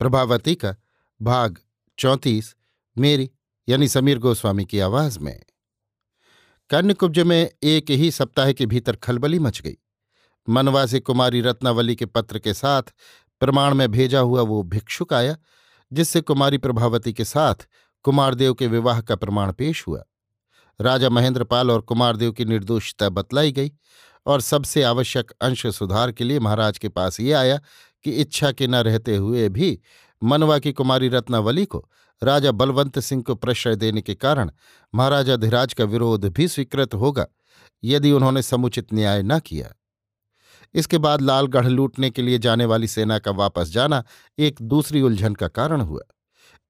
प्रभावती का भाग चौंतीस, मेरी, यानी समीर गोस्वामी की आवाज़ में। कन्यकुब्ज में एक ही सप्ताह के भीतर खलबली मच गई। मनवा से कुमारी रत्नावली के पत्र के साथ प्रमाण में भेजा हुआ वो भिक्षुक आया, जिससे कुमारी प्रभावती के साथ कुमारदेव के विवाह का प्रमाण पेश हुआ। राजा महेंद्रपाल और कुमारदेव की निर्दोषता बतलाई गई और सबसे आवश्यक अंश सुधार के लिए महाराज के पास ये आया कि इच्छा के न रहते हुए भी मनवा की कुमारी रत्नावली को राजा बलवंत सिंह को प्रश्रय देने के कारण महाराजा धिराज का विरोध भी स्वीकृत होगा, यदि उन्होंने समुचित न्याय न किया। इसके बाद लालगढ़ लूटने के लिए जाने वाली सेना का वापस जाना एक दूसरी उलझन का कारण हुआ।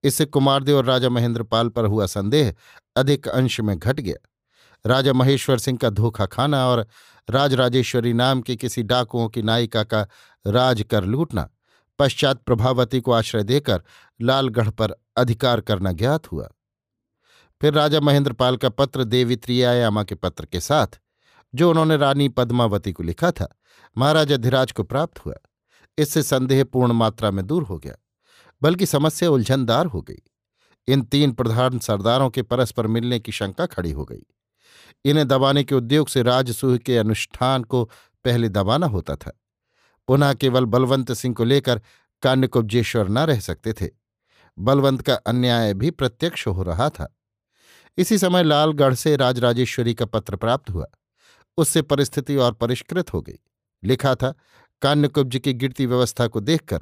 इससे कुमारदेव और राजा महेंद्रपाल पर हुआ संदेह अधिक अंश में घट गया। राजा महेश्वर सिंह का धोखा खाना और राजराजेश्वरी नाम के किसी डाकुओं की नायिका का राज कर लूटना, पश्चात प्रभावती को आश्रय देकर लालगढ़ पर अधिकार करना ज्ञात हुआ। फिर राजा महेंद्रपाल का पत्र देवी त्रियायामा के पत्र के साथ, जो उन्होंने रानी पद्मावती को लिखा था, महाराजा धीराज को प्राप्त हुआ। इससे संदेह पूर्ण मात्रा में दूर हो गया, बल्कि समस्या उलझनदार हो गई। इन तीन प्रधान सरदारों के परस्पर मिलने की शंका खड़ी हो गई। इन्हें दबाने के उद्योग से राजसूह के अनुष्ठान को पहले दबाना होता था। पुनः केवल बलवंत सिंह को लेकर कान्यकुब्जेश्वर न रह सकते थे। बलवंत का अन्याय भी प्रत्यक्ष हो रहा था। इसी समय लालगढ़ से राजराजेश्वरी का पत्र प्राप्त हुआ। उससे परिस्थिति और परिष्कृत हो गई। लिखा था, कान्यकुब्ज की गिरती व्यवस्था को देखकर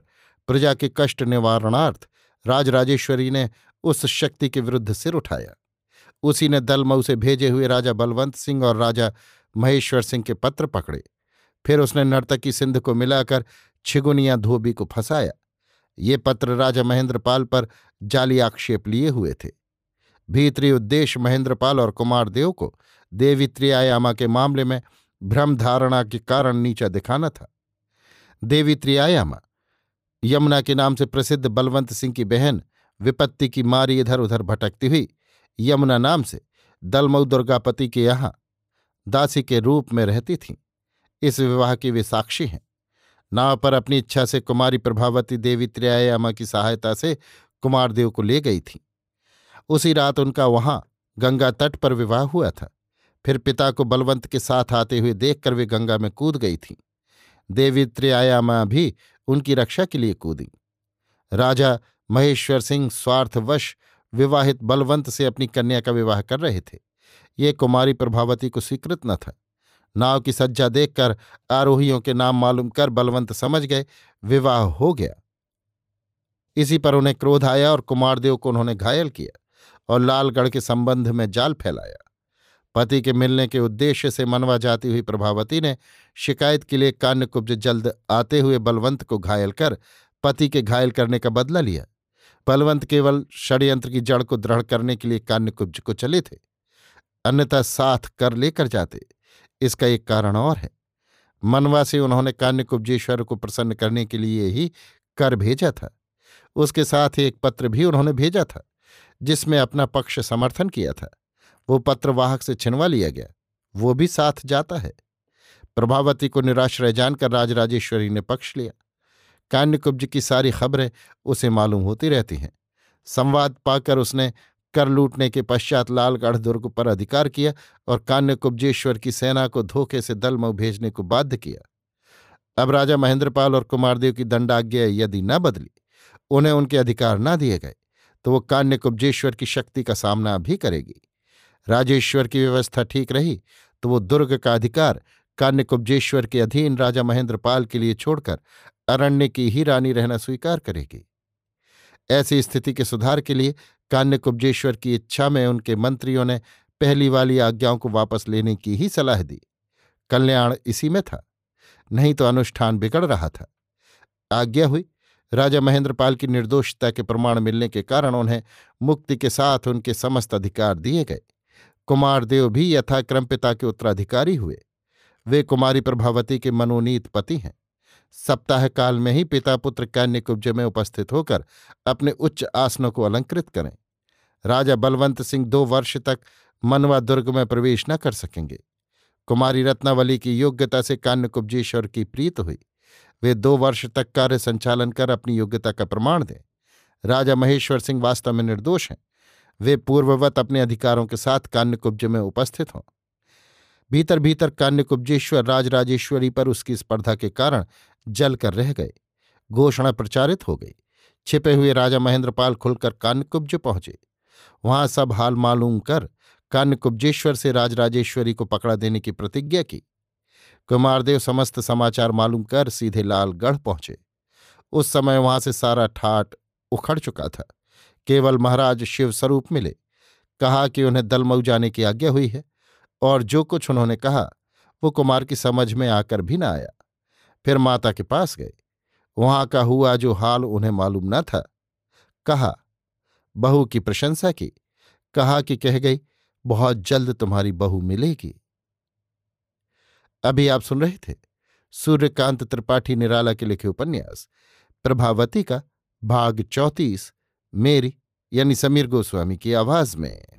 प्रजा के कष्ट निवारणार्थ राजराजेश्वरी ने उस शक्ति के विरुद्ध सिर उठाया। उसी ने दलमऊ से भेजे हुए राजा बलवंत सिंह और राजा महेश्वर सिंह के पत्र पकड़े। फिर उसने नर्तकी सिंध को मिलाकर छिगुनिया धोबी को फंसाया। ये पत्र राजा महेंद्रपाल पर जाली आक्षेप लिए हुए थे। भीतरी उद्देश्य महेंद्रपाल और कुमारदेव को देवी त्रियायामा के मामले में भ्रम धारणा के कारण नीचा दिखाना था। देवी त्रियायामा, यमुना के नाम से प्रसिद्ध बलवंत सिंह की बहन विपत्ति की मारी इधर उधर भटकती हुई यमुना नाम से दलमऊ दुर्गापति के यहाँ दासी के रूप में रहती थीं। इस विवाह की वे साक्षी हैं। नाव पर अपनी इच्छा से कुमारी प्रभावती देवी त्रियायामा की सहायता से कुमारदेव को ले गई थी। उसी रात उनका वहाँ गंगा तट पर विवाह हुआ था। फिर पिता को बलवंत के साथ आते हुए देखकर वे गंगा में कूद गई थीं। देवी त्रियायामा भी उनकी रक्षा के लिए कूदी। राजा महेश्वर सिंह स्वार्थवश विवाहित बलवंत से अपनी कन्या का विवाह कर रहे थे। ये कुमारी प्रभावती को स्वीकृत न था। नाव की सज्जा देखकर आरोहियों के नाम मालूम कर बलवंत समझ गए, विवाह हो गया। इसी पर उन्हें क्रोध आया और कुमारदेव को उन्होंने घायल किया और लालगढ़ के संबंध में जाल फैलाया। पति के मिलने के उद्देश्य से मनवा जाती हुई प्रभावती ने शिकायत के लिए कान्यकुब्ज जल्द आते हुए बलवंत को घायल कर पति के घायल करने का बदला लिया। बलवंत केवल षड्यंत्र की जड़ को दृढ़ करने के लिए कान्यकुब्ज को चले थे। अन्यथा साथ कर लेकर जाते। इसका एक कारण और है। मनवा से उन्होंने कान्यकुब्जेश्वर को प्रसन्न करने के लिए ही कर भेजा था। उसके साथ एक पत्र भी उन्होंने भेजा था, जिसमें अपना पक्ष समर्थन किया था। वो पत्र वाहक से छिनवा लिया गया। वो भी साथ जाता है। प्रभावती को निराश्रय जानकर राजराजेश्वरी ने पक्ष लिया। कान्यकुब्ज की सारी खबरें उसे मालूम होती रहती हैं। संवाद पाकर उसने कर लूटने के पश्चात लालगढ़ दुर्ग पर अधिकार किया और कान्यकुब्जेश्वर की सेना को धोखे से दल दलमऊ भेजने को बाध्य किया। अब राजा महेंद्रपाल और कुमारदेव की दंडाज्ञा यदि न बदली, उन्हें उनके अधिकार न दिए गए तो वो कान्य कुब्जेश्वर की शक्ति का सामना भी करेगी। राजेश्वर की व्यवस्था ठीक रही तो वो दुर्ग का अधिकार कान्य कुब्जेश्वर के अधीन राजा महेंद्रपाल के लिए छोड़कर अरण्य की ही रानी रहना स्वीकार करेगी। ऐसी स्थिति के सुधार के लिए कान्य कुब्जेश्वर की इच्छा में उनके मंत्रियों ने पहली वाली आज्ञाओं को वापस लेने की ही सलाह दी। कल्याण इसी में था, नहीं तो अनुष्ठान बिगड़ रहा था। आज्ञा हुई। राजा महेंद्रपाल की निर्दोषता के प्रमाण मिलने के कारण उन्हें मुक्ति के साथ उनके समस्त अधिकार दिए गए। कुमारदेव भी यथाक्रम पिता के उत्तराधिकारी हुए। वे कुमारी प्रभावती के मनोनीत पति हैं। सप्ताह काल में ही पिता पुत्र कन्या कुब्ज में उपस्थित होकर अपने उच्च आसनों को अलंकृत करें। राजा बलवंत सिंह दो वर्ष तक मनवा दुर्ग में प्रवेश न कर सकेंगे। कुमारी रत्नावली की योग्यता से कान्य कुब्जेश्वर की प्रीत हुई। वे दो वर्ष तक कार्य संचालन कर अपनी योग्यता का प्रमाण दें। राजा महेश्वर सिंह वास्तव में निर्दोष हैं। वे पूर्ववत अपने अधिकारों के साथ कान्यकुब्ज में उपस्थित हों। भीतर भीतर कान्यकुब्जेश्वर राजराजेश्वरी पर उसकी स्पर्धा के कारण जल कर रह गए। घोषणा प्रचारित हो गई। छिपे हुए राजा महेंद्रपाल खुलकर कान्यकुब्ज पहुँचे। वहाँ सब हाल मालूम कर कान्यकुब्जेश्वर से राजराजेश्वरी को पकड़ा देने की प्रतिज्ञा की। कुमारदेव समस्त समाचार मालूम कर सीधे लालगढ़ पहुँचे। उस समय वहाँ से सारा ठाट उखड़ चुका था। केवल महाराज शिवस्वरूप मिले। कहा कि उन्हें दलमऊ जाने की आज्ञा हुई है। और जो कुछ उन्होंने कहा, वो कुमार की समझ में आकर भी न आया। फिर माता के पास गए। वहाँ का हुआ जो हाल उन्हें मालूम न था। कहा, बहू की प्रशंसा की। कहा कि कह गई, बहुत जल्द तुम्हारी बहू मिलेगी। अभी आप सुन रहे थे सूर्यकांत त्रिपाठी निराला के लिखे उपन्यास, प्रभावती का भाग चौतीस, मेरी यानी समीर गोस्वामी की आवाज़ में।